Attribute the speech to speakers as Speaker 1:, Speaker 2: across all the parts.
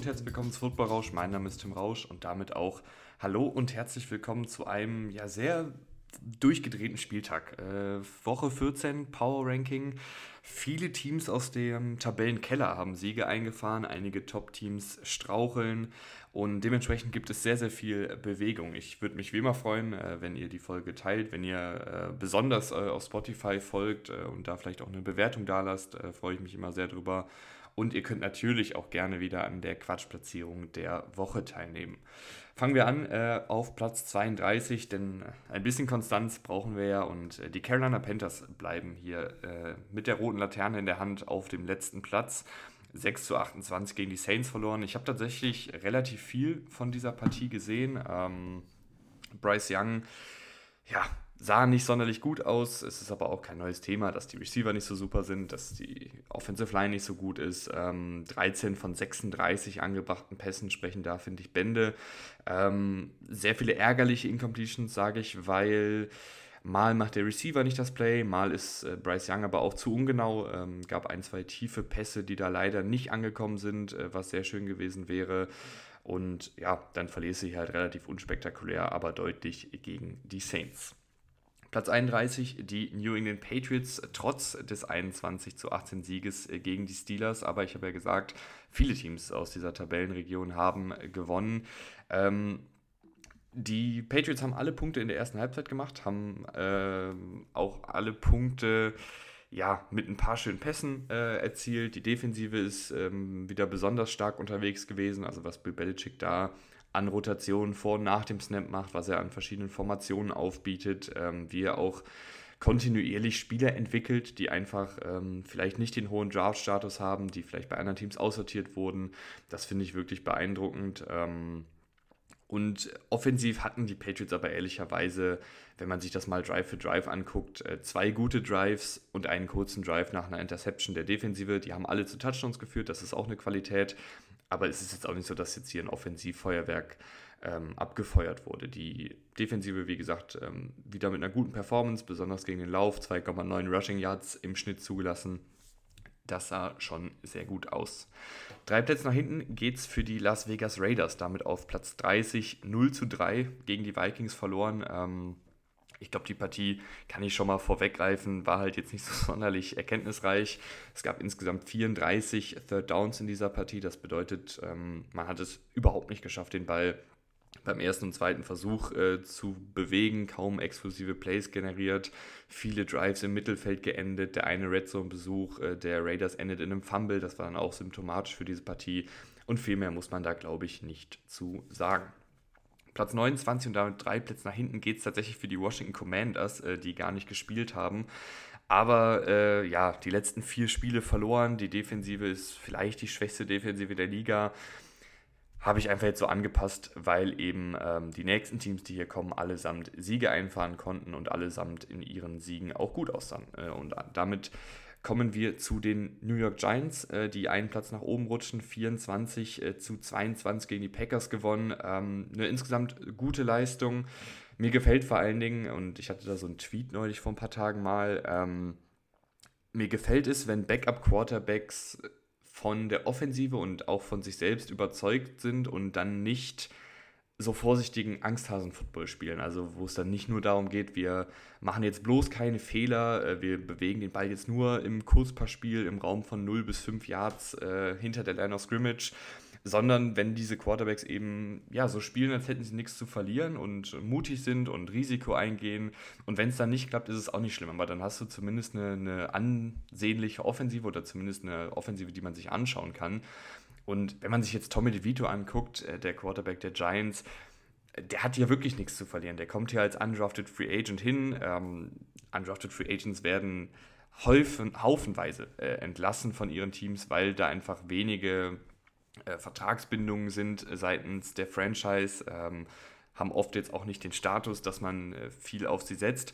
Speaker 1: und herzlich willkommen zu Football Rausch. Mein Name ist Tim Rausch und damit auch hallo und herzlich willkommen zu einem ja sehr durchgedrehten Spieltag. Äh, Woche 14 Power Ranking. Viele Teams aus dem Tabellenkeller haben Siege eingefahren, einige Top-Teams straucheln und dementsprechend gibt es sehr, sehr viel Bewegung. Ich würde mich wie immer freuen, äh, wenn ihr die Folge teilt, wenn ihr äh, besonders äh, auf Spotify folgt und da vielleicht auch eine Bewertung da lasst, freue ich mich immer sehr drüber. Und ihr könnt natürlich auch gerne wieder an der Quatschplatzierung der Woche teilnehmen. Fangen wir an äh, auf Platz 32, denn ein bisschen Konstanz brauchen wir ja und äh, die Carolina Panthers bleiben hier äh, mit der roten Laterne in der Hand auf dem letzten Platz. 6 zu 28 gegen die Saints verloren. Ich habe tatsächlich relativ viel von dieser Partie gesehen. Ähm, Bryce Young, ja, sah nicht sonderlich gut aus. Es ist aber auch kein neues Thema, dass die Receiver nicht so super sind, dass die Offensive Line nicht so gut ist. Ähm, 13 von 36 angebrachten Pässen sprechen da, finde ich, Bände. Ähm, sehr viele ärgerliche Incompletions, sage ich, weil mal macht der Receiver nicht das Play, mal ist äh, Bryce Young aber auch zu ungenau. Ähm, gab ein, zwei tiefe Pässe, die da leider nicht angekommen sind, äh, was sehr schön gewesen wäre. Und ja, dann verließ sie halt relativ unspektakulär, aber deutlich gegen die Saints. Platz 31 die New England Patriots trotz des 21 zu 18 Sieges äh, gegen die Steelers. Aber ich habe ja gesagt, viele Teams aus dieser Tabellenregion haben gewonnen. Ähm, die Patriots haben alle Punkte in der ersten Halbzeit gemacht, haben äh, auch alle Punkte ja, mit ein paar schönen Pässen äh, erzielt. Die Defensive ist ähm, wieder besonders stark unterwegs gewesen. Also was Bill Belichick da an Rotationen vor und nach dem Snap macht, was er an verschiedenen Formationen aufbietet, ähm, wie er auch kontinuierlich Spieler entwickelt, die einfach ähm, vielleicht nicht den hohen Draft-Status haben, die vielleicht bei anderen Teams aussortiert wurden. Das finde ich wirklich beeindruckend. Ähm, und offensiv hatten die Patriots aber ehrlicherweise, wenn man sich das mal Drive für Drive anguckt, äh, zwei gute Drives und einen kurzen Drive nach einer Interception der Defensive. Die haben alle zu Touchdowns geführt, das ist auch eine Qualität. Aber es ist jetzt auch nicht so, dass jetzt hier ein Offensivfeuerwerk ähm, abgefeuert wurde. Die Defensive, wie gesagt, ähm, wieder mit einer guten Performance, besonders gegen den Lauf, 2,9 Rushing Yards im Schnitt zugelassen. Das sah schon sehr gut aus. Drei Plätze nach hinten geht es für die Las Vegas Raiders, damit auf Platz 30, 0 zu 3 gegen die Vikings verloren. Ähm, ich glaube, die Partie kann ich schon mal vorweggreifen, war halt jetzt nicht so sonderlich erkenntnisreich. Es gab insgesamt 34 Third Downs in dieser Partie. Das bedeutet, ähm, man hat es überhaupt nicht geschafft, den Ball beim ersten und zweiten Versuch äh, zu bewegen, kaum exklusive Plays generiert, viele Drives im Mittelfeld geendet, der eine Red Zone-Besuch äh, der Raiders endet in einem Fumble, das war dann auch symptomatisch für diese Partie und viel mehr muss man da, glaube ich, nicht zu sagen. Platz 29 und damit drei Plätze nach hinten geht es tatsächlich für die Washington Commanders, äh, die gar nicht gespielt haben. Aber äh, ja, die letzten vier Spiele verloren. Die Defensive ist vielleicht die schwächste Defensive der Liga. Habe ich einfach jetzt so angepasst, weil eben ähm, die nächsten Teams, die hier kommen, allesamt Siege einfahren konnten und allesamt in ihren Siegen auch gut aussahen. Äh, und damit kommen wir zu den New York Giants, äh, die einen Platz nach oben rutschen, 24 äh, zu 22 gegen die Packers gewonnen. Ähm, eine insgesamt gute Leistung. Mir gefällt vor allen Dingen, und ich hatte da so einen Tweet neulich vor ein paar Tagen mal, ähm, mir gefällt es, wenn Backup-Quarterbacks von der Offensive und auch von sich selbst überzeugt sind und dann nicht so vorsichtigen Angsthasen-Football spielen. Also wo es dann nicht nur darum geht, wir machen jetzt bloß keine Fehler, äh, wir bewegen den Ball jetzt nur im Kurzpassspiel im Raum von 0 bis 5 Yards äh, hinter der Line of Scrimmage, sondern wenn diese Quarterbacks eben ja so spielen, als hätten sie nichts zu verlieren und mutig sind und Risiko eingehen. Und wenn es dann nicht klappt, ist es auch nicht schlimm, aber dann hast du zumindest eine, eine ansehnliche Offensive oder zumindest eine Offensive, die man sich anschauen kann. Und wenn man sich jetzt Tommy DeVito anguckt, äh, der Quarterback der Giants, äh, der hat hier wirklich nichts zu verlieren. Der kommt hier als undrafted Free Agent hin. Ähm, undrafted Free Agents werden häufen, haufenweise äh, entlassen von ihren Teams, weil da einfach wenige äh, Vertragsbindungen sind seitens der Franchise. Ähm, haben oft jetzt auch nicht den Status, dass man äh, viel auf sie setzt.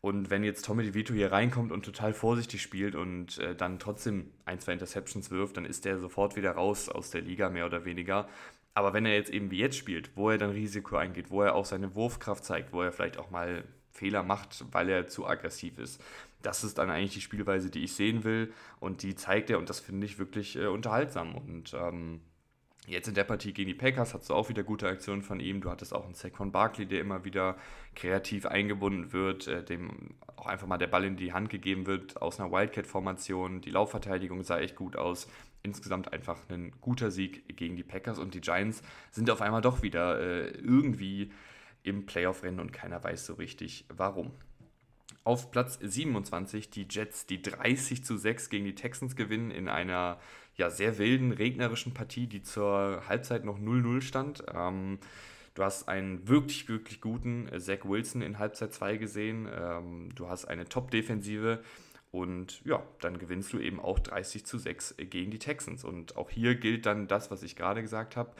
Speaker 1: Und wenn jetzt Tommy DeVito hier reinkommt und total vorsichtig spielt und äh, dann trotzdem ein, zwei Interceptions wirft, dann ist der sofort wieder raus aus der Liga, mehr oder weniger. Aber wenn er jetzt eben wie jetzt spielt, wo er dann Risiko eingeht, wo er auch seine Wurfkraft zeigt, wo er vielleicht auch mal Fehler macht, weil er zu aggressiv ist, das ist dann eigentlich die Spielweise, die ich sehen will. Und die zeigt er und das finde ich wirklich äh, unterhaltsam. Und ähm, Jetzt in der Partie gegen die Packers hattest du auch wieder gute Aktionen von ihm. Du hattest auch einen Saquon Barkley, der immer wieder kreativ eingebunden wird, äh, dem auch einfach mal der Ball in die Hand gegeben wird aus einer Wildcat-Formation. Die Laufverteidigung sah echt gut aus. Insgesamt einfach ein guter Sieg gegen die Packers und die Giants sind auf einmal doch wieder äh, irgendwie im Playoff-Rennen und keiner weiß so richtig warum. Auf Platz 27 die Jets, die 30 zu 6 gegen die Texans gewinnen in einer ja, sehr wilden, regnerischen Partie, die zur Halbzeit noch 0-0 stand. Ähm, du hast einen wirklich, wirklich guten äh, Zach Wilson in Halbzeit 2 gesehen. Ähm, du hast eine Top-Defensive. Und ja, dann gewinnst du eben auch 30 zu 6 gegen die Texans. Und auch hier gilt dann das, was ich gerade gesagt habe.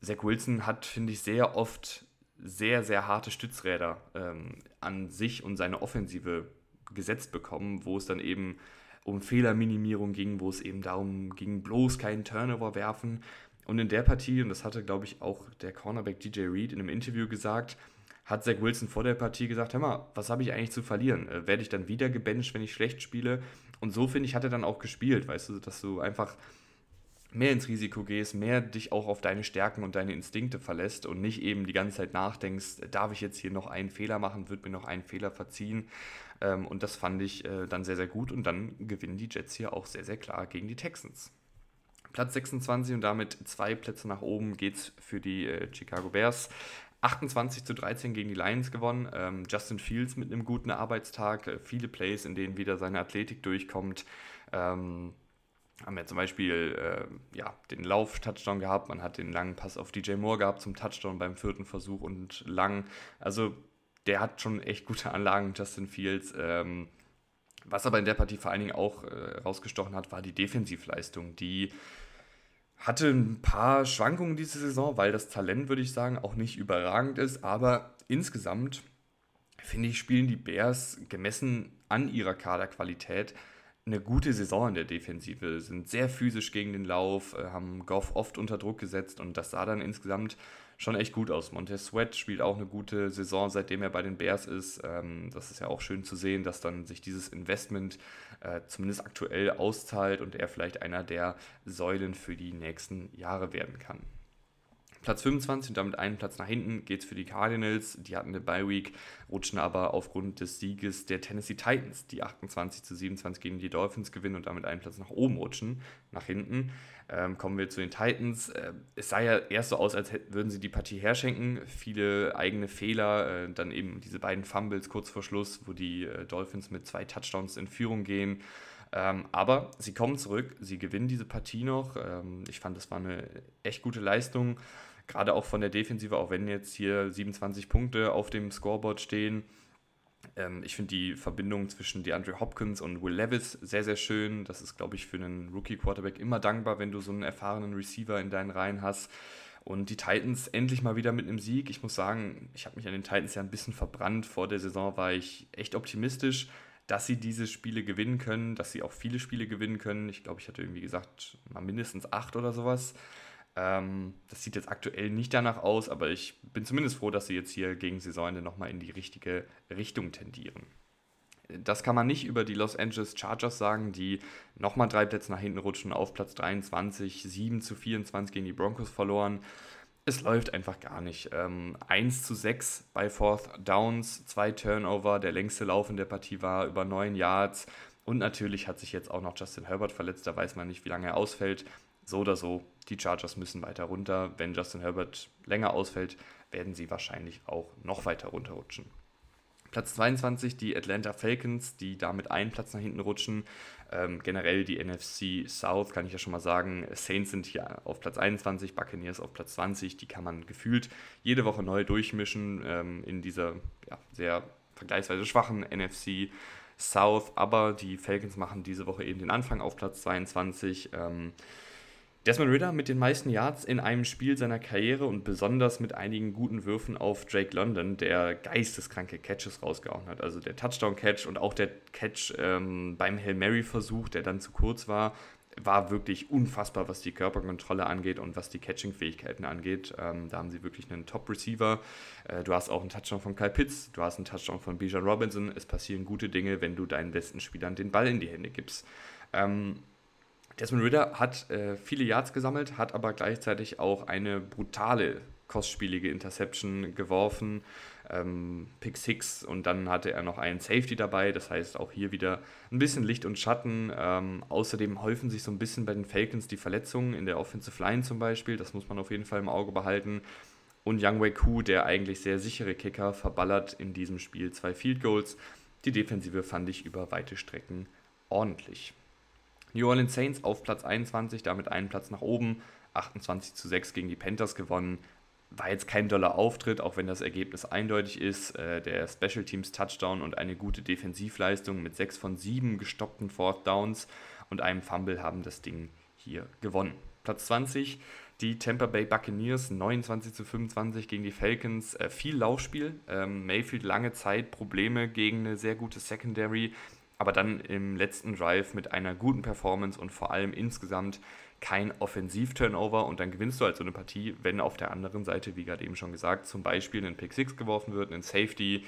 Speaker 1: Zach Wilson hat, finde ich, sehr oft sehr, sehr harte Stützräder ähm, an sich und seine Offensive gesetzt bekommen, wo es dann eben um Fehlerminimierung ging, wo es eben darum ging, bloß keinen Turnover werfen. Und in der Partie, und das hatte, glaube ich, auch der Cornerback DJ Reed in einem Interview gesagt, hat Zach Wilson vor der Partie gesagt, hör mal, was habe ich eigentlich zu verlieren? Äh, werde ich dann wieder gebencht, wenn ich schlecht spiele? Und so, finde ich, hat er dann auch gespielt, weißt du, dass du einfach mehr ins Risiko gehst, mehr dich auch auf deine Stärken und deine Instinkte verlässt und nicht eben die ganze Zeit nachdenkst, darf ich jetzt hier noch einen Fehler machen, wird mir noch einen Fehler verziehen. Ähm, und das fand ich äh, dann sehr, sehr gut und dann gewinnen die Jets hier auch sehr, sehr klar gegen die Texans. Platz 26 und damit zwei Plätze nach oben geht es für die äh, Chicago Bears. 28 zu 13 gegen die Lions gewonnen. Ähm, Justin Fields mit einem guten Arbeitstag, äh, viele Plays, in denen wieder seine Athletik durchkommt. Ähm, haben ja zum Beispiel äh, ja, den Lauf-Touchdown gehabt, man hat den langen Pass auf DJ Moore gehabt zum Touchdown beim vierten Versuch und lang. Also der hat schon echt gute Anlagen, Justin Fields. Ähm, was aber in der Partie vor allen Dingen auch äh, rausgestochen hat, war die Defensivleistung. Die hatte ein paar Schwankungen diese Saison, weil das Talent, würde ich sagen, auch nicht überragend ist. Aber insgesamt, finde ich, spielen die Bears gemessen an ihrer Kaderqualität eine gute Saison in der Defensive, sind sehr physisch gegen den Lauf, äh, haben Goff oft unter Druck gesetzt und das sah dann insgesamt schon echt gut aus. Montez Sweat spielt auch eine gute Saison, seitdem er bei den Bears ist. Ähm, das ist ja auch schön zu sehen, dass dann sich dieses Investment äh, zumindest aktuell auszahlt und er vielleicht einer der Säulen für die nächsten Jahre werden kann. Platz 25 und damit einen Platz nach hinten geht es für die Cardinals. Die hatten eine Bye-Week, rutschen aber aufgrund des Sieges der Tennessee Titans, die 28 zu 27 gegen die Dolphins gewinnen und damit einen Platz nach oben rutschen, nach hinten. Ähm, kommen wir zu den Titans. Äh, es sah ja erst so aus, als würden sie die Partie herschenken. Viele eigene Fehler, äh, dann eben diese beiden Fumbles kurz vor Schluss, wo die äh, Dolphins mit zwei Touchdowns in Führung gehen. Ähm, aber sie kommen zurück, sie gewinnen diese Partie noch. Ähm, ich fand, das war eine echt gute Leistung gerade auch von der Defensive, auch wenn jetzt hier 27 Punkte auf dem Scoreboard stehen. Ähm, ich finde die Verbindung zwischen DeAndre Hopkins und Will Levis sehr, sehr schön. Das ist, glaube ich, für einen Rookie-Quarterback immer dankbar, wenn du so einen erfahrenen Receiver in deinen Reihen hast. Und die Titans endlich mal wieder mit einem Sieg. Ich muss sagen, ich habe mich an den Titans ja ein bisschen verbrannt. Vor der Saison war ich echt optimistisch, dass sie diese Spiele gewinnen können, dass sie auch viele Spiele gewinnen können. Ich glaube, ich hatte irgendwie gesagt, mal mindestens acht oder sowas. Ähm, das sieht jetzt aktuell nicht danach aus, aber ich bin zumindest froh, dass sie jetzt hier gegen Saisonende nochmal in die richtige Richtung tendieren. Das kann man nicht über die Los Angeles Chargers sagen, die nochmal drei Plätze nach hinten rutschen auf Platz 23, 7 zu 24 gegen die Broncos verloren. Es läuft einfach gar nicht. Ähm, 1 zu 6 bei Fourth Downs, zwei Turnover, der längste Lauf in der Partie war über 9 Yards. Und natürlich hat sich jetzt auch noch Justin Herbert verletzt, da weiß man nicht, wie lange er ausfällt so oder so, die Chargers müssen weiter runter. Wenn Justin Herbert länger ausfällt, werden sie wahrscheinlich auch noch weiter runterrutschen. Platz 22 die Atlanta Falcons, die damit einen Platz nach hinten rutschen. Ähm, generell die NFC South kann ich ja schon mal sagen. Saints sind hier auf Platz 21, Buccaneers auf Platz 20. Die kann man gefühlt jede Woche neu durchmischen ähm, in dieser ja, sehr vergleichsweise schwachen NFC South. Aber die Falcons machen diese Woche eben den Anfang auf Platz 22. Ähm, Desmond Ritter mit den meisten Yards in einem Spiel seiner Karriere und besonders mit einigen guten Würfen auf Drake London, der geisteskranke Catches rausgehauen hat. Also der Touchdown-Catch und auch der Catch ähm, beim Hail Mary-Versuch, der dann zu kurz war, war wirklich unfassbar, was die Körperkontrolle angeht und was die Catching-Fähigkeiten angeht. Ähm, da haben sie wirklich einen Top-Receiver. Äh, du hast auch einen Touchdown von Kyle Pitts, du hast einen Touchdown von Bijan Robinson. Es passieren gute Dinge, wenn du deinen besten Spielern den Ball in die Hände gibst. Ähm, Desmond Ritter hat äh, viele Yards gesammelt, hat aber gleichzeitig auch eine brutale, kostspielige Interception geworfen. Ähm, Pick 6 und dann hatte er noch einen Safety dabei. Das heißt auch hier wieder ein bisschen Licht und Schatten. Ähm, außerdem häufen sich so ein bisschen bei den Falcons die Verletzungen in der Offensive Line zum Beispiel. Das muss man auf jeden Fall im Auge behalten. Und Young Wei Ku, der eigentlich sehr sichere Kicker, verballert in diesem Spiel zwei Field Goals. Die Defensive fand ich über weite Strecken ordentlich. New Orleans Saints auf Platz 21, damit einen Platz nach oben. 28 zu 6 gegen die Panthers gewonnen. War jetzt kein doller Auftritt, auch wenn das Ergebnis eindeutig ist. Äh, der Special Teams Touchdown und eine gute Defensivleistung mit 6 von 7 gestoppten Fourth Downs und einem Fumble haben das Ding hier gewonnen. Platz 20, die Tampa Bay Buccaneers 29 zu 25 gegen die Falcons. Äh, viel Laufspiel. Ähm, Mayfield lange Zeit Probleme gegen eine sehr gute Secondary aber dann im letzten Drive mit einer guten Performance und vor allem insgesamt kein Offensiv-Turnover und dann gewinnst du halt so eine Partie, wenn auf der anderen Seite, wie gerade eben schon gesagt, zum Beispiel ein Pick 6 geworfen wird, ein Safety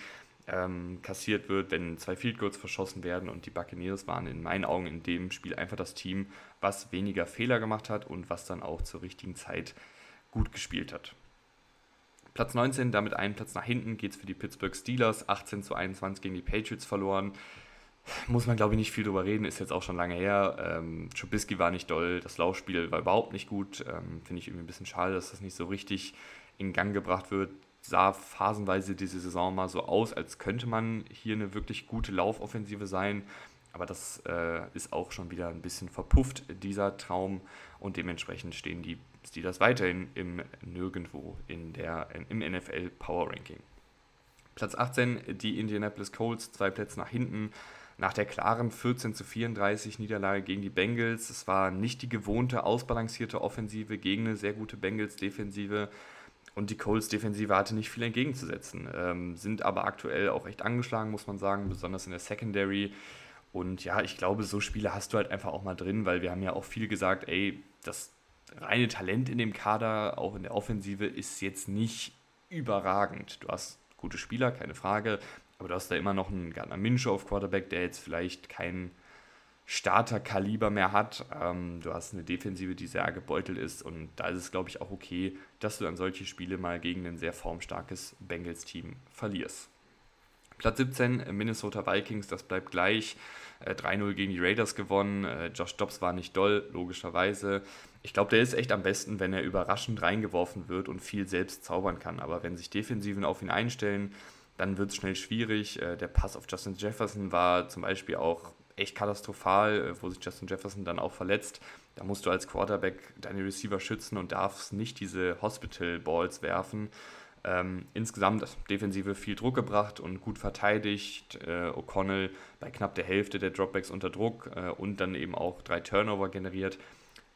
Speaker 1: ähm, kassiert wird, wenn zwei Field Goals verschossen werden und die Buccaneers waren in meinen Augen in dem Spiel einfach das Team, was weniger Fehler gemacht hat und was dann auch zur richtigen Zeit gut gespielt hat. Platz 19, damit einen Platz nach hinten, geht es für die Pittsburgh Steelers, 18 zu 21 gegen die Patriots verloren muss man, glaube ich, nicht viel drüber reden, ist jetzt auch schon lange her. Ähm, Trubisky war nicht doll, das Laufspiel war überhaupt nicht gut. Ähm, Finde ich irgendwie ein bisschen schade, dass das nicht so richtig in Gang gebracht wird. Sah phasenweise diese Saison mal so aus, als könnte man hier eine wirklich gute Laufoffensive sein. Aber das äh, ist auch schon wieder ein bisschen verpufft, dieser Traum. Und dementsprechend stehen die Steelers weiterhin im Nirgendwo in der, im NFL Power Ranking. Platz 18, die Indianapolis Colts, zwei Plätze nach hinten nach der klaren 14 zu 34 Niederlage gegen die Bengals. Es war nicht die gewohnte ausbalancierte Offensive gegen eine sehr gute Bengals-Defensive. Und die Colts-Defensive hatte nicht viel entgegenzusetzen. Ähm, sind aber aktuell auch echt angeschlagen, muss man sagen, besonders in der Secondary. Und ja, ich glaube, so Spiele hast du halt einfach auch mal drin, weil wir haben ja auch viel gesagt, ey, das reine Talent in dem Kader, auch in der Offensive, ist jetzt nicht überragend. Du hast gute Spieler, keine Frage, aber du hast da immer noch einen Gardner Minshew auf Quarterback, der jetzt vielleicht kein Starterkaliber mehr hat. Ähm, du hast eine Defensive, die sehr gebeutelt ist und da ist es, glaube ich, auch okay, dass du dann solche Spiele mal gegen ein sehr formstarkes Bengals-Team verlierst. Platz 17, Minnesota Vikings, das bleibt gleich. 3-0 äh, gegen die Raiders gewonnen. Äh, Josh Dobbs war nicht doll, logischerweise. Ich glaube, der ist echt am besten, wenn er überraschend reingeworfen wird und viel selbst zaubern kann. Aber wenn sich Defensiven auf ihn einstellen, dann wird es schnell schwierig. Äh, der Pass auf Justin Jefferson war zum Beispiel auch echt katastrophal, äh, wo sich Justin Jefferson dann auch verletzt. Da musst du als Quarterback deine Receiver schützen und darfst nicht diese Hospital Balls werfen. Ähm, insgesamt Defensive viel Druck gebracht und gut verteidigt. Äh, O'Connell bei knapp der Hälfte der Dropbacks unter Druck äh, und dann eben auch drei Turnover generiert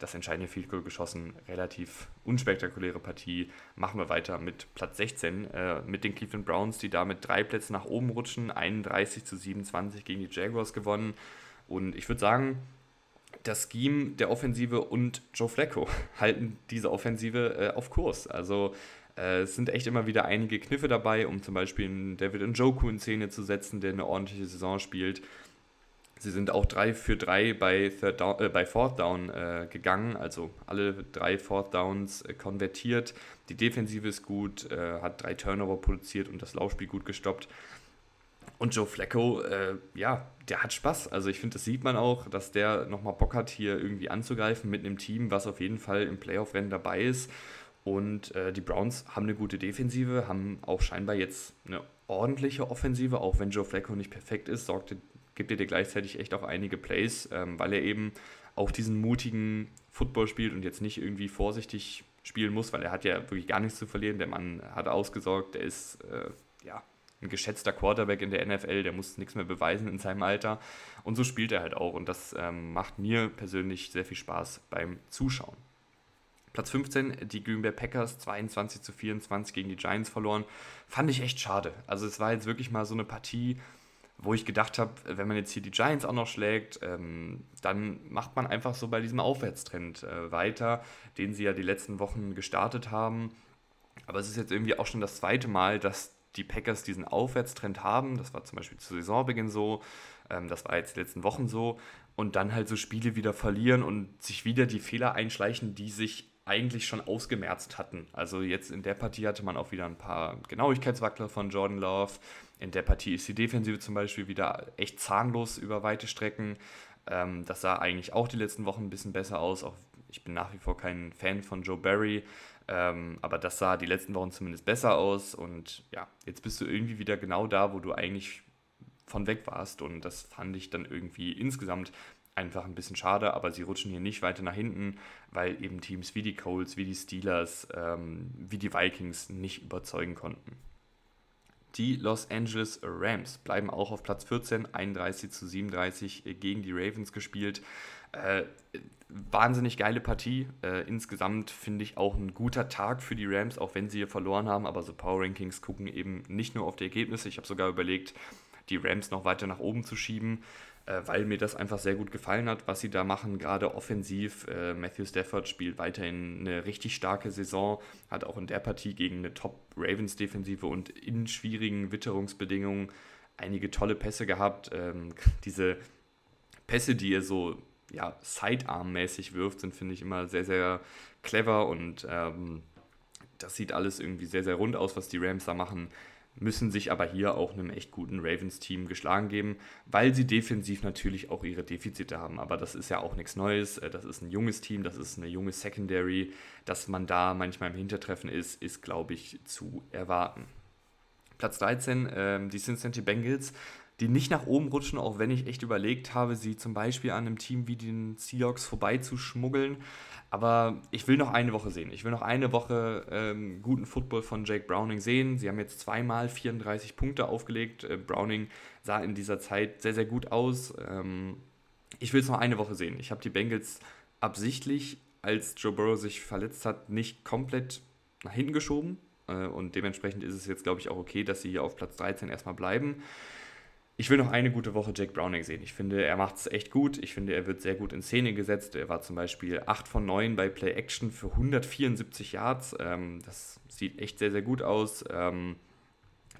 Speaker 1: das entscheidende Field Goal geschossen. Relativ unspektakuläre Partie. Machen wir weiter mit Platz 16 äh, mit den Cleveland Browns, die damit drei Plätze nach oben rutschen. 31 zu 27 gegen die Jaguars gewonnen. Und ich würde sagen, das Scheme der Offensive und Joe Flacco halten diese Offensive äh, auf Kurs. Also äh, es sind echt immer wieder einige Kniffe dabei, um zum Beispiel einen David Njoku in Szene zu setzen, der eine ordentliche Saison spielt. Sie sind auch 3 für 3 bei, Down, äh, bei Fourth Down äh, gegangen, also alle drei Fourth Downs äh, konvertiert. Die Defensive ist gut, äh, hat drei Turnover produziert und das Laufspiel gut gestoppt. Und Joe Flacco, äh, ja, der hat Spaß. Also ich finde, das sieht man auch, dass der nochmal Bock hat, hier irgendwie anzugreifen mit einem Team, was auf jeden Fall im Playoff-Rennen dabei ist. Und äh, die Browns haben eine gute Defensive, haben auch scheinbar jetzt eine ordentliche Offensive, auch wenn Joe Flacco nicht perfekt ist, sorgte gibt er dir gleichzeitig echt auch einige Plays, ähm, weil er eben auch diesen mutigen Football spielt und jetzt nicht irgendwie vorsichtig spielen muss, weil er hat ja wirklich gar nichts zu verlieren. Der Mann hat ausgesorgt, der ist äh, ja ein geschätzter Quarterback in der NFL, der muss nichts mehr beweisen in seinem Alter. Und so spielt er halt auch. Und das ähm, macht mir persönlich sehr viel Spaß beim Zuschauen. Platz 15, die Green Bay Packers 22 zu 24 gegen die Giants verloren. Fand ich echt schade. Also es war jetzt wirklich mal so eine Partie, wo ich gedacht habe, wenn man jetzt hier die Giants auch noch schlägt, ähm, dann macht man einfach so bei diesem Aufwärtstrend äh, weiter, den sie ja die letzten Wochen gestartet haben. Aber es ist jetzt irgendwie auch schon das zweite Mal, dass die Packers diesen Aufwärtstrend haben. Das war zum Beispiel zu Saisonbeginn so. Ähm, das war jetzt die letzten Wochen so. Und dann halt so Spiele wieder verlieren und sich wieder die Fehler einschleichen, die sich eigentlich schon ausgemerzt hatten. Also jetzt in der Partie hatte man auch wieder ein paar Genauigkeitswackler von Jordan Love. In der Partie ist die Defensive zum Beispiel wieder echt zahnlos über weite Strecken. Ähm, das sah eigentlich auch die letzten Wochen ein bisschen besser aus. Auch ich bin nach wie vor kein Fan von Joe Barry, ähm, aber das sah die letzten Wochen zumindest besser aus. Und ja, jetzt bist du irgendwie wieder genau da, wo du eigentlich von weg warst. Und das fand ich dann irgendwie insgesamt einfach ein bisschen schade, aber sie rutschen hier nicht weiter nach hinten, weil eben Teams wie die Colts, wie die Steelers, ähm, wie die Vikings nicht überzeugen konnten. Die Los Angeles Rams bleiben auch auf Platz 14, 31 zu 37 gegen die Ravens gespielt. Äh, wahnsinnig geile Partie. Äh, insgesamt finde ich auch ein guter Tag für die Rams, auch wenn sie hier verloren haben. Aber so Power Rankings gucken eben nicht nur auf die Ergebnisse. Ich habe sogar überlegt, die Rams noch weiter nach oben zu schieben äh, weil mir das einfach sehr gut gefallen hat, was sie da machen, gerade offensiv. Äh, Matthew Stafford spielt weiterhin eine richtig starke Saison, hat auch in der Partie gegen eine Top-Ravens-Defensive und in schwierigen Witterungsbedingungen einige tolle Pässe gehabt. Ähm, diese Pässe, die er so ja, Sidearm-mäßig wirft, sind, finde ich, immer sehr, sehr clever und ähm, das sieht alles irgendwie sehr, sehr rund aus, was die Rams da machen müssen sich aber hier auch einem echt guten Ravens-Team geschlagen geben, weil sie defensiv natürlich auch ihre Defizite haben. Aber das ist ja auch nichts Neues. Äh, das ist ein junges Team, das ist eine junge Secondary. Dass man da manchmal im Hintertreffen ist, ist, glaube ich, zu erwarten. Platz 13, äh, die Cincinnati Bengals, die nicht nach oben rutschen, auch wenn ich echt überlegt habe, sie zum Beispiel an einem Team wie den Seahawks vorbeizuschmuggeln. Aber ich will noch eine Woche sehen. Ich will noch eine Woche ähm, guten Football von Jake Browning sehen. Sie haben jetzt zweimal 34 Punkte aufgelegt. Äh, Browning sah in dieser Zeit sehr, sehr gut aus. Ähm, ich will es noch eine Woche sehen. Ich habe die Bengals absichtlich, als Joe Burrow sich verletzt hat, nicht komplett nach hinten geschoben. Äh, und dementsprechend ist es jetzt, glaube ich, auch okay, dass sie hier auf Platz 13 erstmal bleiben ich will noch eine gute Woche Jack Browning sehen. Ich finde, er macht es echt gut. Ich finde, er wird sehr gut in Szene gesetzt. Er war zum Beispiel 8 von 9 bei Play Action für 174 Yards. Ähm, das sieht echt sehr, sehr gut aus. Ähm,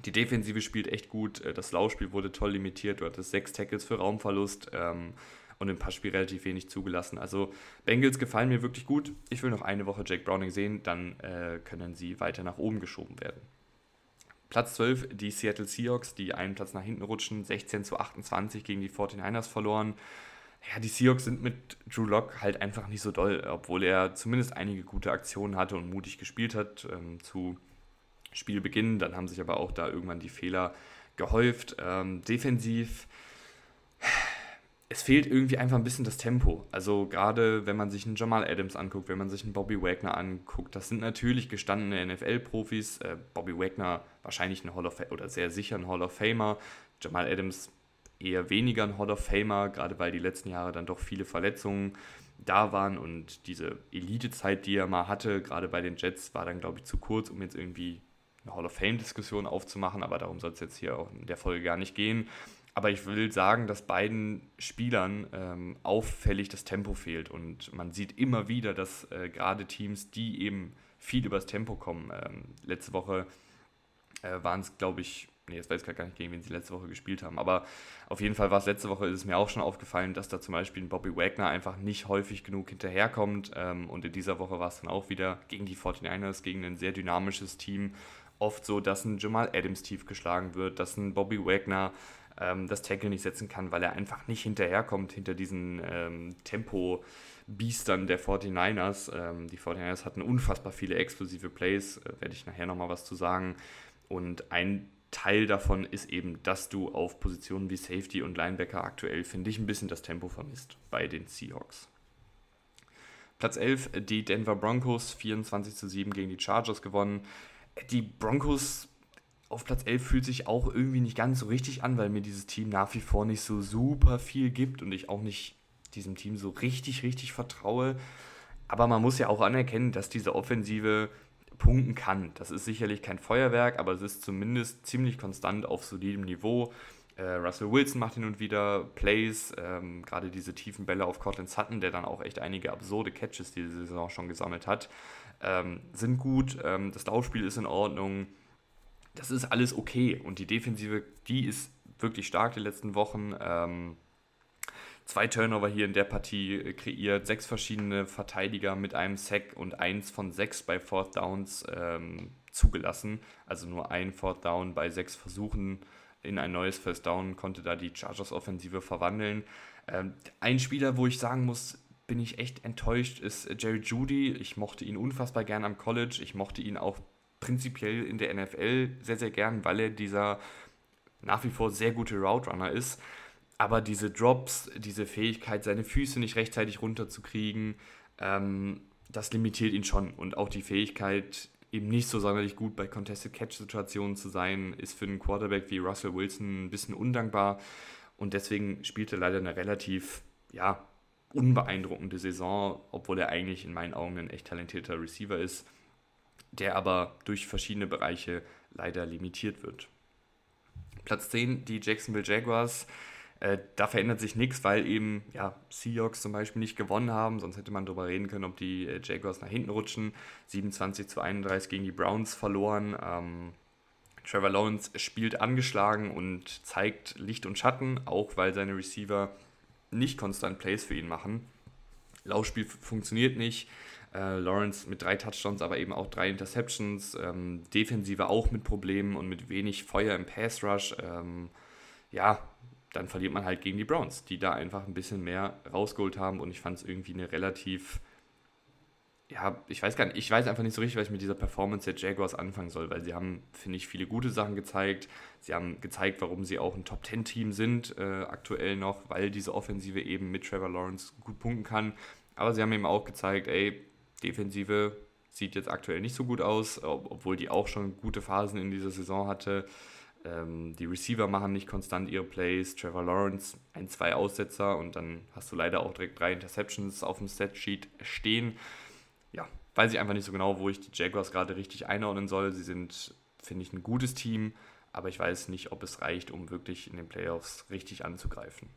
Speaker 1: die Defensive spielt echt gut. Äh, das Laufspiel wurde toll limitiert. Du hattest 6 Tackles für Raumverlust ähm, und im Passspiel relativ wenig zugelassen. Also Bengals gefallen mir wirklich gut. Ich will noch eine Woche Jack Browning sehen. Dann äh, können sie weiter nach oben geschoben werden. Platz 12 die Seattle Seahawks, die einen Platz nach hinten rutschen, 16 zu 28 gegen die 49ers verloren. Ja, die Seahawks sind mit Drew Lock halt einfach nicht so doll, obwohl er zumindest einige gute Aktionen hatte und mutig gespielt hat ähm, zu Spielbeginn. Dann haben sich aber auch da irgendwann die Fehler gehäuft. Ähm, defensiv es fehlt irgendwie einfach ein bisschen das Tempo. Also gerade wenn man sich einen Jamal Adams anguckt, wenn man sich einen Bobby Wagner anguckt, das sind natürlich gestandene NFL-Profis. Äh, Bobby Wagner wahrscheinlich ein Hall of oder sehr sicher ein Hall of Famer. Jamal Adams eher weniger ein Hall of Famer, gerade weil die letzten Jahre dann doch viele Verletzungen da waren und diese Elite-Zeit, die er mal hatte, gerade bei den Jets, war dann, glaube ich, zu kurz, um jetzt irgendwie eine Hall of Fame-Diskussion aufzumachen, aber darum soll es jetzt hier auch in der Folge gar nicht gehen. Aber ich will sagen, dass beiden Spielern ähm, auffällig das Tempo fehlt. Und man sieht immer wieder, dass äh, gerade Teams, die eben viel übers Tempo kommen, ähm, letzte Woche äh, waren es, glaube ich, nee, jetzt weiß ich gar nicht, gegen wen sie letzte Woche gespielt haben. Aber auf jeden Fall war es letzte Woche, ist es mir auch schon aufgefallen, dass da zum Beispiel ein Bobby Wagner einfach nicht häufig genug hinterherkommt. Ähm, und in dieser Woche war es dann auch wieder gegen die 49ers, gegen ein sehr dynamisches Team. Oft so, dass ein Jamal Adams tief geschlagen wird, dass ein Bobby Wagner ähm, das Tackle nicht setzen kann, weil er einfach nicht hinterherkommt hinter diesen ähm, Tempo-Biestern der 49ers. Ähm, die 49ers hatten unfassbar viele explosive Plays, äh, werde ich nachher nochmal was zu sagen. Und ein Teil davon ist eben, dass du auf Positionen wie Safety und Linebacker aktuell, finde ich, ein bisschen das Tempo vermisst bei den Seahawks. Platz 11, die Denver Broncos, 24 zu 7 gegen die Chargers gewonnen. Die Broncos auf Platz 11 fühlt sich auch irgendwie nicht ganz so richtig an, weil mir dieses Team nach wie vor nicht so super viel gibt und ich auch nicht diesem Team so richtig, richtig vertraue. Aber man muss ja auch anerkennen, dass diese Offensive punkten kann. Das ist sicherlich kein Feuerwerk, aber es ist zumindest ziemlich konstant auf solidem Niveau. Äh, Russell Wilson macht hin und wieder Plays, ähm, gerade diese tiefen Bälle auf Cortland Sutton, der dann auch echt einige absurde Catches diese Saison schon gesammelt hat, ähm, sind gut. Ähm, das Laufspiel ist in Ordnung das ist alles okay. Und die Defensive, die ist wirklich stark die letzten Wochen. Ähm, zwei Turnover hier in der Partie kreiert, sechs verschiedene Verteidiger mit einem Sack und eins von sechs bei Fourth Downs ähm, zugelassen. Also nur ein Fourth Down bei sechs Versuchen in ein neues First Down konnte da die Chargers-Offensive verwandeln. Ähm, ein Spieler, wo ich sagen muss, bin ich echt enttäuscht, ist Jerry Judy. Ich mochte ihn unfassbar gern am College. Ich mochte ihn auch prinzipiell in der NFL sehr, sehr gern, weil er dieser nach wie vor sehr gute Route Runner ist. Aber diese Drops, diese Fähigkeit, seine Füße nicht rechtzeitig runterzukriegen, ähm, das limitiert ihn schon. Und auch die Fähigkeit, eben nicht so sonderlich gut bei Contested Catch-Situationen zu sein, ist für einen Quarterback wie Russell Wilson ein bisschen undankbar. Und deswegen spielt er leider eine relativ, ja, unbeeindruckende Saison, obwohl er eigentlich in meinen Augen ein echt talentierter Receiver ist, der aber durch verschiedene Bereiche leider limitiert wird. Platz 10, die Jacksonville Jaguars. Äh, da verändert sich nichts, weil eben ja, Seahawks zum Beispiel nicht gewonnen haben. Sonst hätte man darüber reden können, ob die äh, Jaguars nach hinten rutschen. 27 zu 31 gegen die Browns verloren. Ähm, Trevor Lawrence spielt angeschlagen und zeigt Licht und Schatten, auch weil seine Receiver nicht konstant Plays für ihn machen. Laufspiel funktioniert nicht. Äh, Lawrence mit drei Touchdowns, aber eben auch drei Interceptions. Ähm, Defensive auch mit Problemen und mit wenig Feuer im Pass Rush. Ähm, ja, dann verliert man halt gegen die Browns, die da einfach ein bisschen mehr rausgeholt haben und ich fand es irgendwie eine relativ, ja, ich weiß gar nicht, ich weiß einfach nicht so richtig, was ich mit dieser Performance der Jaguars anfangen soll, weil sie haben, finde ich, viele gute Sachen gezeigt. Sie haben gezeigt, warum sie auch ein Top-10-Team sind, äh, aktuell noch, weil diese Offensive eben mit Trevor Lawrence gut punkten kann. Aber sie haben eben auch gezeigt, ey, Defensive sieht jetzt aktuell nicht so gut aus, obwohl die auch schon gute Phasen in dieser Saison hatte. Ähm, die Receiver machen nicht konstant ihre Plays. Trevor Lawrence ein, zwei Aussetzer und dann hast du leider auch direkt drei Interceptions auf dem Statsheet stehen. Ja, weiß ich einfach nicht so genau, wo ich die Jaguars gerade richtig einordnen soll. Sie sind, finde ich, ein gutes Team, aber ich weiß nicht, ob es reicht, um wirklich in den Playoffs richtig anzugreifen.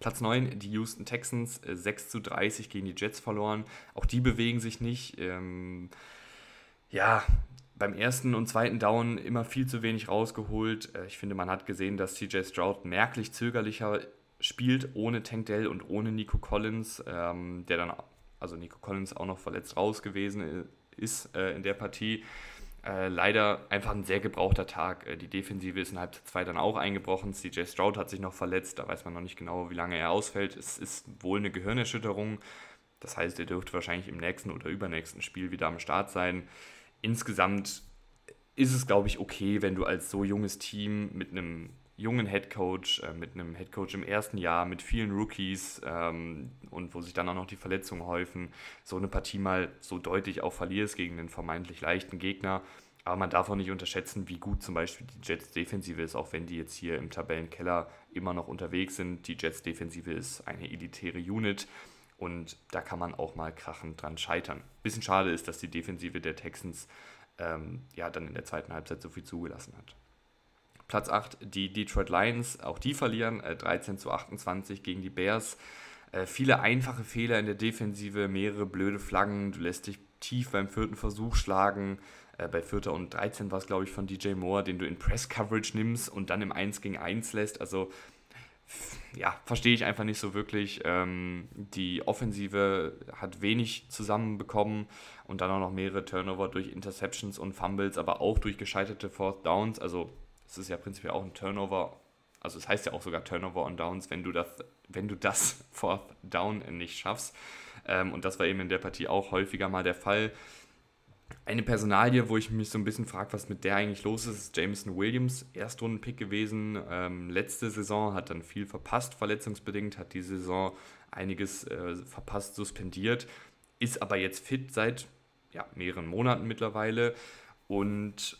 Speaker 1: Platz 9, die Houston Texans, 6 äh, zu 30 gegen die Jets verloren. Auch die bewegen sich nicht. Ähm, ja, beim ersten und zweiten Down immer viel zu wenig rausgeholt. Äh, ich finde, man hat gesehen, dass CJ Stroud merklich zögerlicher spielt ohne Tank Dell und ohne Nico Collins, ähm, der dann, also Nico Collins auch noch verletzt raus gewesen äh, ist äh, in der Partie. Äh, leider einfach ein sehr gebrauchter Tag. Äh, die Defensive ist in Halbzeit 2 dann auch eingebrochen. CJ Stroud hat sich noch verletzt, da weiß man noch nicht genau, wie lange er ausfällt. Es ist wohl eine Gehirnerschütterung. Das heißt, er dürfte wahrscheinlich im nächsten oder übernächsten Spiel wieder am Start sein insgesamt ist es, glaube ich, okay, wenn du als so junges Team mit einem jungen Headcoach, äh, mit einem Headcoach im ersten Jahr, mit vielen Rookies ähm, und wo sich dann auch noch die Verletzungen häufen, so eine Partie mal so deutlich auch verlierst gegen einen vermeintlich leichten Gegner. Aber man darf auch nicht unterschätzen, wie gut zum Beispiel die Jets Defensive ist, auch wenn die jetzt hier im Tabellenkeller immer noch unterwegs sind. Die Jets Defensive ist eine elitäre Unit und da kann man auch mal krachend dran scheitern. Bisschen schade ist, dass die Defensive der Texans ähm, ja dann in der zweiten Halbzeit so viel zugelassen hat. Platz 8, die Detroit Lions, auch die verlieren äh, 13 zu 28 gegen die Bears. Äh, viele einfache Fehler in der Defensive, mehrere blöde Flaggen, du lässt dich tief beim vierten Versuch schlagen. Äh, bei vierter und 13 war es, glaube ich, von DJ Moore, den du in Press Coverage nimmst und dann im 1 gegen 1 lässt. Also ja, verstehe ich einfach nicht so wirklich. Ähm, die Offensive hat wenig zusammenbekommen und dann auch noch mehrere Turnover durch Interceptions und Fumbles, aber auch durch gescheiterte Fourth Downs. Also es ist ja prinzipiell auch ein Turnover. Also es heißt ja auch sogar Turnover on Downs, wenn du das, wenn du das Fourth Down nicht schaffst. Ähm, und das war eben in der Partie auch häufiger mal der Fall. Eine Personalie, wo ich mich so ein bisschen frage, was mit der eigentlich los ist, ist Jameson Williams, Erstrundenpick gewesen. Ähm, letzte Saison hat dann viel verpasst, verletzungsbedingt, hat die Saison einiges äh, verpasst, suspendiert, ist aber jetzt fit seit ja, mehreren Monaten mittlerweile und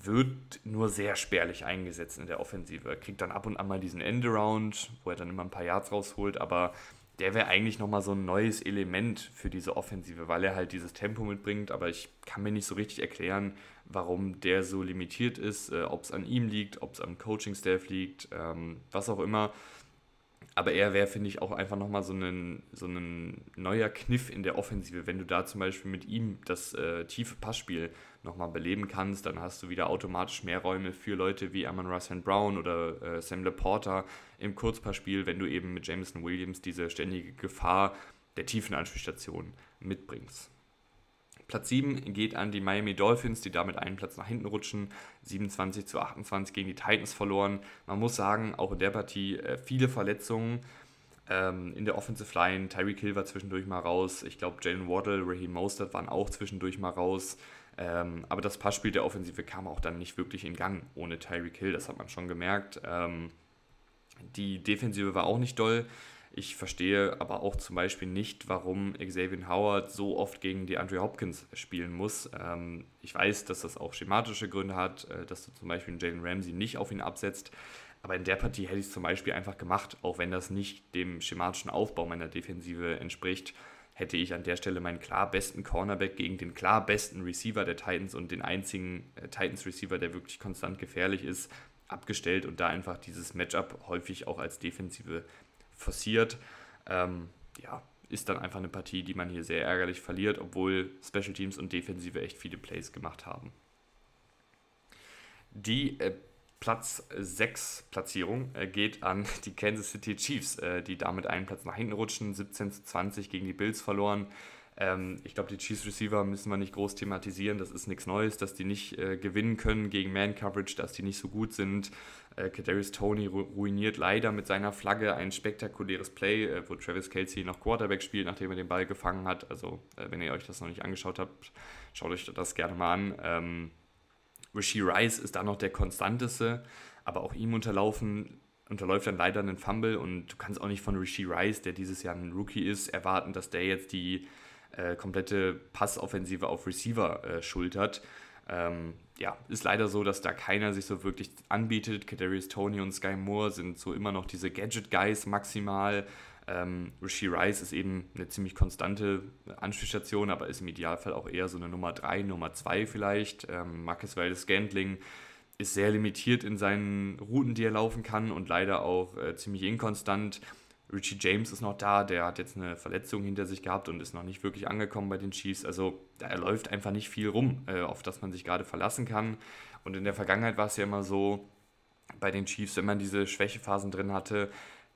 Speaker 1: wird nur sehr spärlich eingesetzt in der Offensive. Er kriegt dann ab und an mal diesen Endaround, wo er dann immer ein paar Yards rausholt, aber der wäre eigentlich nochmal so ein neues Element für diese Offensive, weil er halt dieses Tempo mitbringt, aber ich kann mir nicht so richtig erklären, warum der so limitiert ist, äh, ob es an ihm liegt, ob es am Coaching-Staff liegt, ähm, was auch immer. aber er wäre, finde ich, auch einfach nochmal so ein, so neuer Kniff in der Offensive. Wenn du da zum Beispiel mit ihm das äh, tiefe Passspiel nochmal beleben kannst, dann hast du wieder automatisch mehr Räume für Leute wie Amon Russell Brown oder äh, Sam Laporta im Kurzpassspiel, wenn du eben mit Jameson Williams diese ständige Gefahr der tiefen Anspielstation mitbringst. Platz 7 geht an die Miami Dolphins, die damit einen Platz nach hinten rutschen. 27 zu 28 gegen die Titans verloren. Man muss sagen, auch in der Partie äh, viele Verletzungen ähm, in der Offensive Line. Tyreek Hill war zwischendurch mal raus. Ich glaube, Jalen Waddle, Raheem Mostert waren auch zwischendurch mal raus. Ähm, aber das Passspiel der Offensive kam auch dann nicht wirklich in Gang ohne Tyreek Hill. Das hat man schon gemerkt. Ähm, die Defensive war auch nicht doll. Ich verstehe aber auch zum Beispiel nicht, warum Xavier Howard so oft gegen die Andre Hopkins spielen muss. Ähm, ich weiß, dass das auch schematische Gründe hat, äh, dass du zum Beispiel Jalen Ramsey nicht auf ihn absetzt. Aber in der Partie hätte ich es zum Beispiel einfach gemacht, auch wenn das nicht dem schematischen Aufbau meiner Defensive entspricht, hätte ich an der Stelle meinen klar besten Cornerback gegen den klar besten Receiver der Titans und den einzigen äh, Titans-Receiver, der wirklich konstant gefährlich ist, abgestellt und da einfach dieses Matchup häufig auch als Defensive forciert. Ähm, ja, ist dann einfach eine Partie, die man hier sehr ärgerlich verliert, obwohl Special Teams und Defensive echt viele Plays gemacht haben. Die äh, Platz 6 Platzierung äh, geht an die Kansas City Chiefs, äh, die damit einen Platz nach hinten rutschen, 17 zu 20 gegen die Bills verloren. Ähm, ich glaube, die Chiefs Receiver müssen wir nicht groß thematisieren. Das ist nichts Neues, dass die nicht äh, gewinnen können gegen Man Coverage, dass die nicht so gut sind. Kadarius Tony ruiniert leider mit seiner Flagge ein spektakuläres Play, wo Travis Kelsey noch Quarterback spielt, nachdem er den Ball gefangen hat. Also, wenn ihr euch das noch nicht angeschaut habt, schaut euch das gerne mal an. Rishi Rice ist da noch der konstanteste, aber auch ihm unterlaufen unterläuft dann leider einen Fumble und du kannst auch nicht von Rishi Rice, der dieses Jahr ein Rookie ist, erwarten, dass der jetzt die äh, komplette Passoffensive auf Receiver äh, schultert. Ähm, ja, ist leider so, dass da keiner sich so wirklich anbietet. Kadarius Tony und Sky Moore sind so immer noch diese Gadget-Guys maximal. Ähm, Rishi Rice ist eben eine ziemlich konstante Anspielstation, aber ist im Idealfall auch eher so eine Nummer 3, Nummer 2 vielleicht. Ähm, Marcus Valdes Scantling ist sehr limitiert in seinen Routen, die er laufen kann und leider auch äh, ziemlich inkonstant. Richie James ist noch da, der hat jetzt eine Verletzung hinter sich gehabt und ist noch nicht wirklich angekommen bei den Chiefs. Also da läuft einfach nicht viel rum, äh, auf das man sich gerade verlassen kann. Und in der Vergangenheit war es ja immer so, bei den Chiefs, wenn man diese Schwächephasen drin hatte,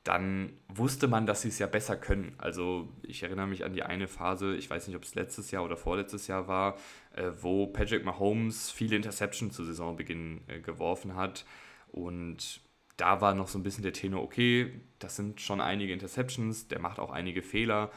Speaker 1: dann wusste man, dass sie es ja besser können. Also ich erinnere mich an die eine Phase, ich weiß nicht, ob es letztes Jahr oder vorletztes Jahr war, äh, wo Patrick Mahomes viele Interceptions zu Saisonbeginn äh, geworfen hat. Und da war noch so ein bisschen der Tenor, okay, das sind schon einige Interceptions, der macht auch einige Fehler,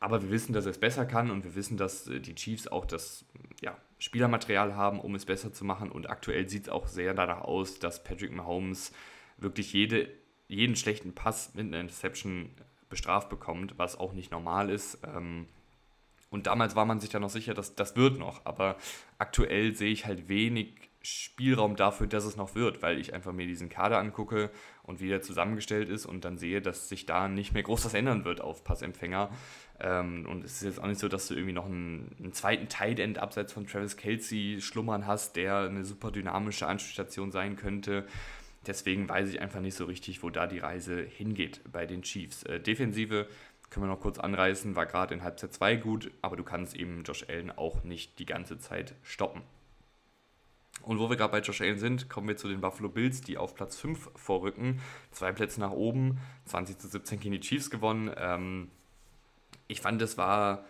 Speaker 1: aber wir wissen, dass er es besser kann und wir wissen, dass äh, die Chiefs auch das ja, Spielermaterial haben, um es besser zu machen. Und aktuell sieht es auch sehr danach aus, dass Patrick Mahomes wirklich jede, jeden schlechten Pass mit einer Interception bestraft bekommt, was auch nicht normal ist. Ähm, und damals war man sich ja noch sicher, dass das wird noch. Aber aktuell sehe ich halt wenig Spielraum dafür, dass es noch wird, weil ich einfach mir diesen Kader angucke und wie der zusammengestellt ist und dann sehe, dass sich da nicht mehr groß was ändern wird auf Passempfänger. Ähm, und es ist jetzt auch nicht so, dass du irgendwie noch einen, einen zweiten Tight End abseits von Travis Kelsey schlummern hast, der eine super dynamische Anspielstation sein könnte. Deswegen weiß ich einfach nicht so richtig, wo da die Reise hingeht bei den Chiefs. Äh, Defensive können wir noch kurz anreißen, war gerade in Halbzeit 2 gut, aber du kannst eben Josh Allen auch nicht die ganze Zeit stoppen. Und wo wir gerade bei Josh Allen sind, kommen wir zu den Buffalo Bills, die auf Platz 5 vorrücken. Zwei Plätze nach oben, 20 zu 17 gegen die Chiefs gewonnen. Ähm, ich fand, das war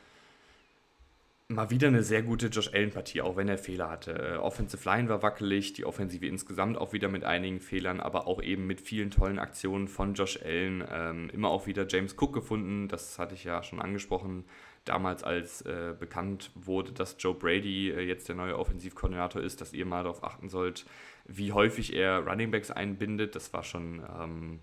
Speaker 1: mal wieder eine sehr gute Josh Allen-Partie, auch wenn er Fehler hatte. Äh, Offensive Line war wackelig, die Offensive insgesamt auch wieder mit einigen Fehlern, aber auch eben mit vielen tollen Aktionen von Josh Allen. Ähm, immer auch wieder James Cook gefunden, das hatte ich ja schon angesprochen damals, als äh, bekannt wurde, dass Joe Brady äh, jetzt der neue Offensivkoordinator ist, dass ihr mal darauf achten sollt, wie häufig er Runningbacks einbindet. Das war schon ähm,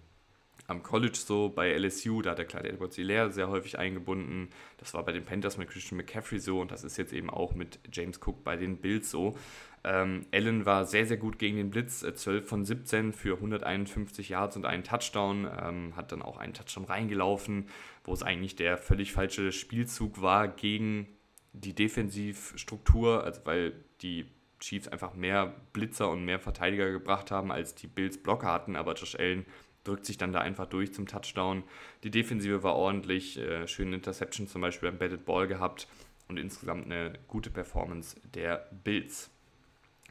Speaker 1: am College so, bei LSU, da hat der Clyde Edwards Hilaire sehr häufig eingebunden. Das war bei den Panthers mit Christian McCaffrey so und das ist jetzt eben auch mit James Cook bei den Bills so. Ähm, Allen war sehr, sehr gut gegen den Blitz, 12 äh, von 17 für 151 Yards und einen Touchdown, ähm, hat dann auch einen Touchdown reingelaufen, wo es eigentlich der völlig falsche Spielzug war gegen die Defensivstruktur, also weil die Chiefs einfach mehr Blitzer und mehr Verteidiger gebracht haben, als die Bills Blocker hatten, aber Josh Allen drückt sich dann da einfach durch zum Touchdown. Die Defensive war ordentlich, äh, schöne Interception zum Beispiel beim Batted Ball gehabt und insgesamt eine gute Performance der Bills.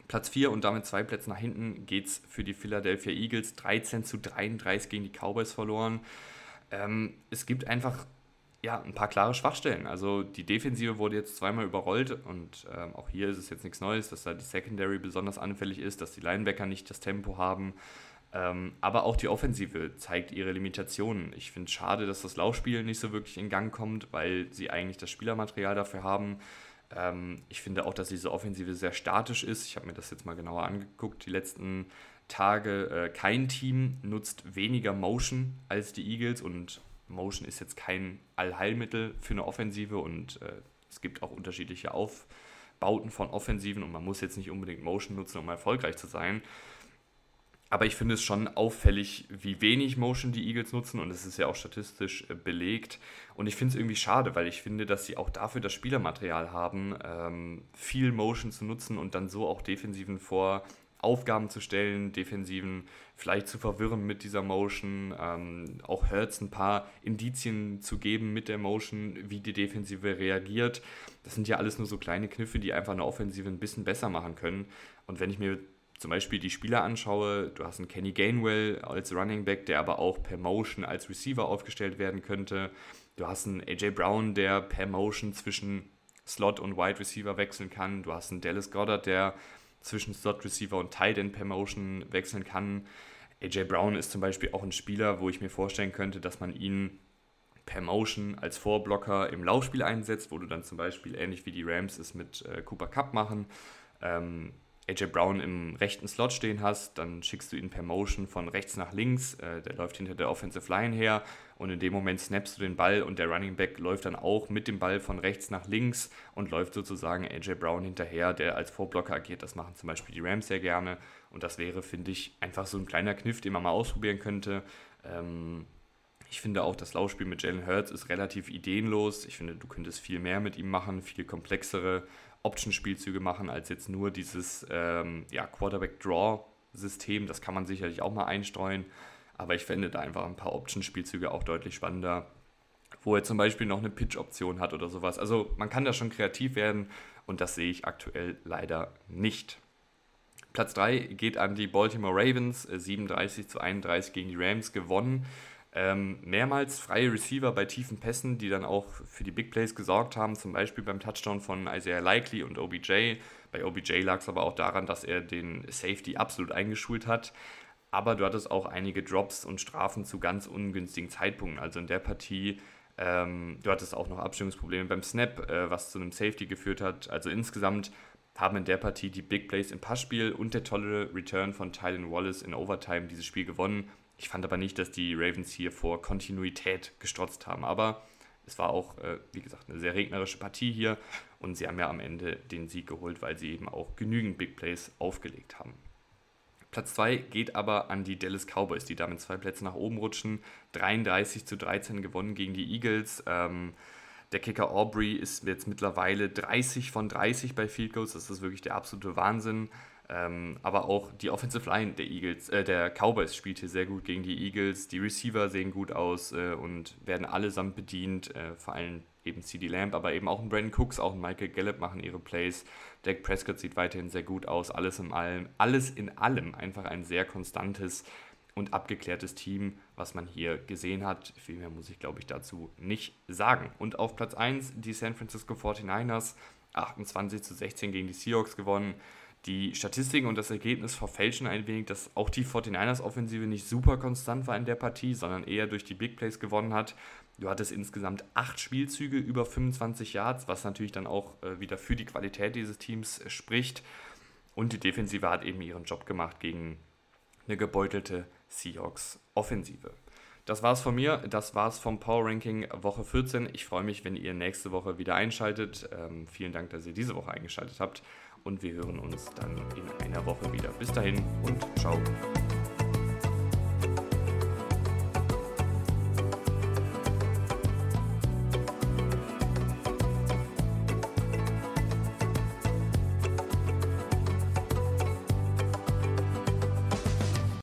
Speaker 1: Platz 4 und damit zwei Plätze nach hinten geht es für die Philadelphia Eagles. 13 zu 33 gegen die Cowboys verloren. Ähm, es gibt einfach ja, ein paar klare Schwachstellen. Also die Defensive wurde jetzt zweimal überrollt und ähm, auch hier ist es jetzt nichts Neues, dass da die Secondary besonders anfällig ist, dass die Linebacker nicht das Tempo haben. Ähm, aber auch die Offensive zeigt ihre Limitationen. Ich finde es schade, dass das Laufspiel nicht so wirklich in Gang kommt, weil sie eigentlich das Spielermaterial dafür haben. Ähm, ich finde auch, dass diese Offensive sehr statisch ist. Ich habe mir das jetzt mal genauer angeguckt. Die letzten Tage, äh, kein Team nutzt weniger Motion als die Eagles und Motion ist jetzt kein Allheilmittel für eine Offensive und äh, es gibt auch unterschiedliche Aufbauten von Offensiven und man muss jetzt nicht unbedingt Motion nutzen, um erfolgreich zu sein. Aber ich finde es schon auffällig, wie wenig Motion die Eagles nutzen und es ist ja auch statistisch äh, belegt. Und ich finde es irgendwie schade, weil ich finde, dass sie auch dafür das Spielermaterial haben, ähm, viel Motion zu nutzen und dann so auch Defensiven vor Aufgaben zu stellen, Defensiven vielleicht zu verwirren mit dieser Motion, ähm, auch Hertz ein paar Indizien zu geben mit der Motion, wie die Defensive reagiert. Das sind ja alles nur so kleine Kniffe, die einfach eine Offensive ein bisschen besser machen können. Und wenn ich mir zum Beispiel die Spieler anschaue, du hast einen Kenny Gainwell als Running Back, der aber auch per Motion als Receiver aufgestellt werden könnte. Du hast einen AJ Brown, der per Motion zwischen Slot und Wide Receiver wechseln kann. Du hast einen Dallas Goddard, der zwischen Slot Receiver und Tight End per Motion wechseln kann. AJ Brown ist zum Beispiel auch ein Spieler, wo ich mir vorstellen könnte, dass man ihn per Motion als Vorblocker im Laufspiel einsetzt, wo du dann zum Beispiel ähnlich wie die Rams es mit äh, Cooper Cup machen, ähm, AJ Brown im rechten Slot stehen hast, dann schickst du ihn per Motion von rechts nach links, äh, der läuft hinter der Offensive Line her und in dem Moment snappst du den Ball und der Running Back läuft dann auch mit dem Ball von rechts nach links und läuft sozusagen AJ Brown hinterher, der als Vorblocker agiert. Das machen zum Beispiel die Rams sehr gerne und das wäre, finde ich, einfach so ein kleiner Kniff, den man mal ausprobieren könnte. Ähm, ich finde auch, das Laufspiel mit Jalen Hurts ist relativ ideenlos. Ich finde, du könntest viel mehr mit ihm machen, viel komplexere Option-Spielzüge machen, als jetzt nur dieses ähm, ja, Quarterback-Draw-System. Das kann man sicherlich auch mal einstreuen. Aber ich fände da einfach ein paar Option-Spielzüge auch deutlich spannender, wo er zum Beispiel noch eine Pitch-Option hat oder sowas. Also man kann da schon kreativ werden und das sehe ich aktuell leider nicht. Platz 3 geht an die Baltimore Ravens, 37 äh, zu 31 gegen die Rams gewonnen. Ähm, mehrmals freie Receiver bei tiefen Pässen, die dann auch für die Big Plays gesorgt haben, zum Beispiel beim Touchdown von Isaiah Likely und OBJ. Bei OBJ lag es aber auch daran, dass er den Safety absolut eingeschult hat. Aber du hattest auch einige Drops und Strafen zu ganz ungünstigen Zeitpunkten. Also in der Partie, ähm, du hattest auch noch Abstimmungsprobleme beim Snap, äh, was zu einem Safety geführt hat. Also insgesamt haben in der Partie die Big Plays im Passspiel und der tolle Return von Tylen Wallace in Overtime dieses Spiel gewonnen. Ich fand aber nicht, dass die Ravens hier vor Kontinuität gestrotzt haben. Aber es war auch, äh, wie gesagt, eine sehr regnerische Partie hier und sie haben ja am Ende den Sieg geholt, weil sie eben auch genügend Big Plays aufgelegt haben. Platz 2 geht aber an die Dallas Cowboys, die damit zwei Plätze nach oben rutschen. 33 zu 13 gewonnen gegen die Eagles. Ähm, der Kicker Aubrey ist jetzt mittlerweile 30 von 30 bei Field Goals. Das ist wirklich der absolute Wahnsinn. Ähm, aber auch die Offensive Line der Eagles, äh, der Cowboys spielt hier sehr gut gegen die Eagles. Die Receiver sehen gut aus äh, und werden allesamt bedient. Äh, vor allem eben CD Lamb, aber eben auch ein Brandon Cooks, auch ein Michael Gallup machen ihre Plays. Dak Prescott sieht weiterhin sehr gut aus. Alles in allem, alles in allem einfach ein sehr konstantes und abgeklärtes Team, was man hier gesehen hat. Viel mehr muss ich, glaube ich, dazu nicht sagen. Und auf Platz 1 die San Francisco 49ers, 28 zu 16 gegen die Seahawks gewonnen die Statistiken und das Ergebnis verfälschen ein wenig, dass auch die 49ers-Offensive nicht super konstant war in der Partie, sondern eher durch die Big Plays gewonnen hat. Du hattest insgesamt acht Spielzüge über 25 Yards, was natürlich dann auch äh, wieder für die Qualität dieses Teams äh, spricht. Und die Defensive hat eben ihren Job gemacht gegen eine gebeutelte Seahawks-Offensive. Das war's von mir, das war's vom Power Ranking Woche 14. Ich freue mich, wenn ihr nächste Woche wieder einschaltet. Ähm, vielen Dank, dass ihr diese Woche eingeschaltet habt und wir hören uns dann in einer Woche wieder. Bis dahin und ciao.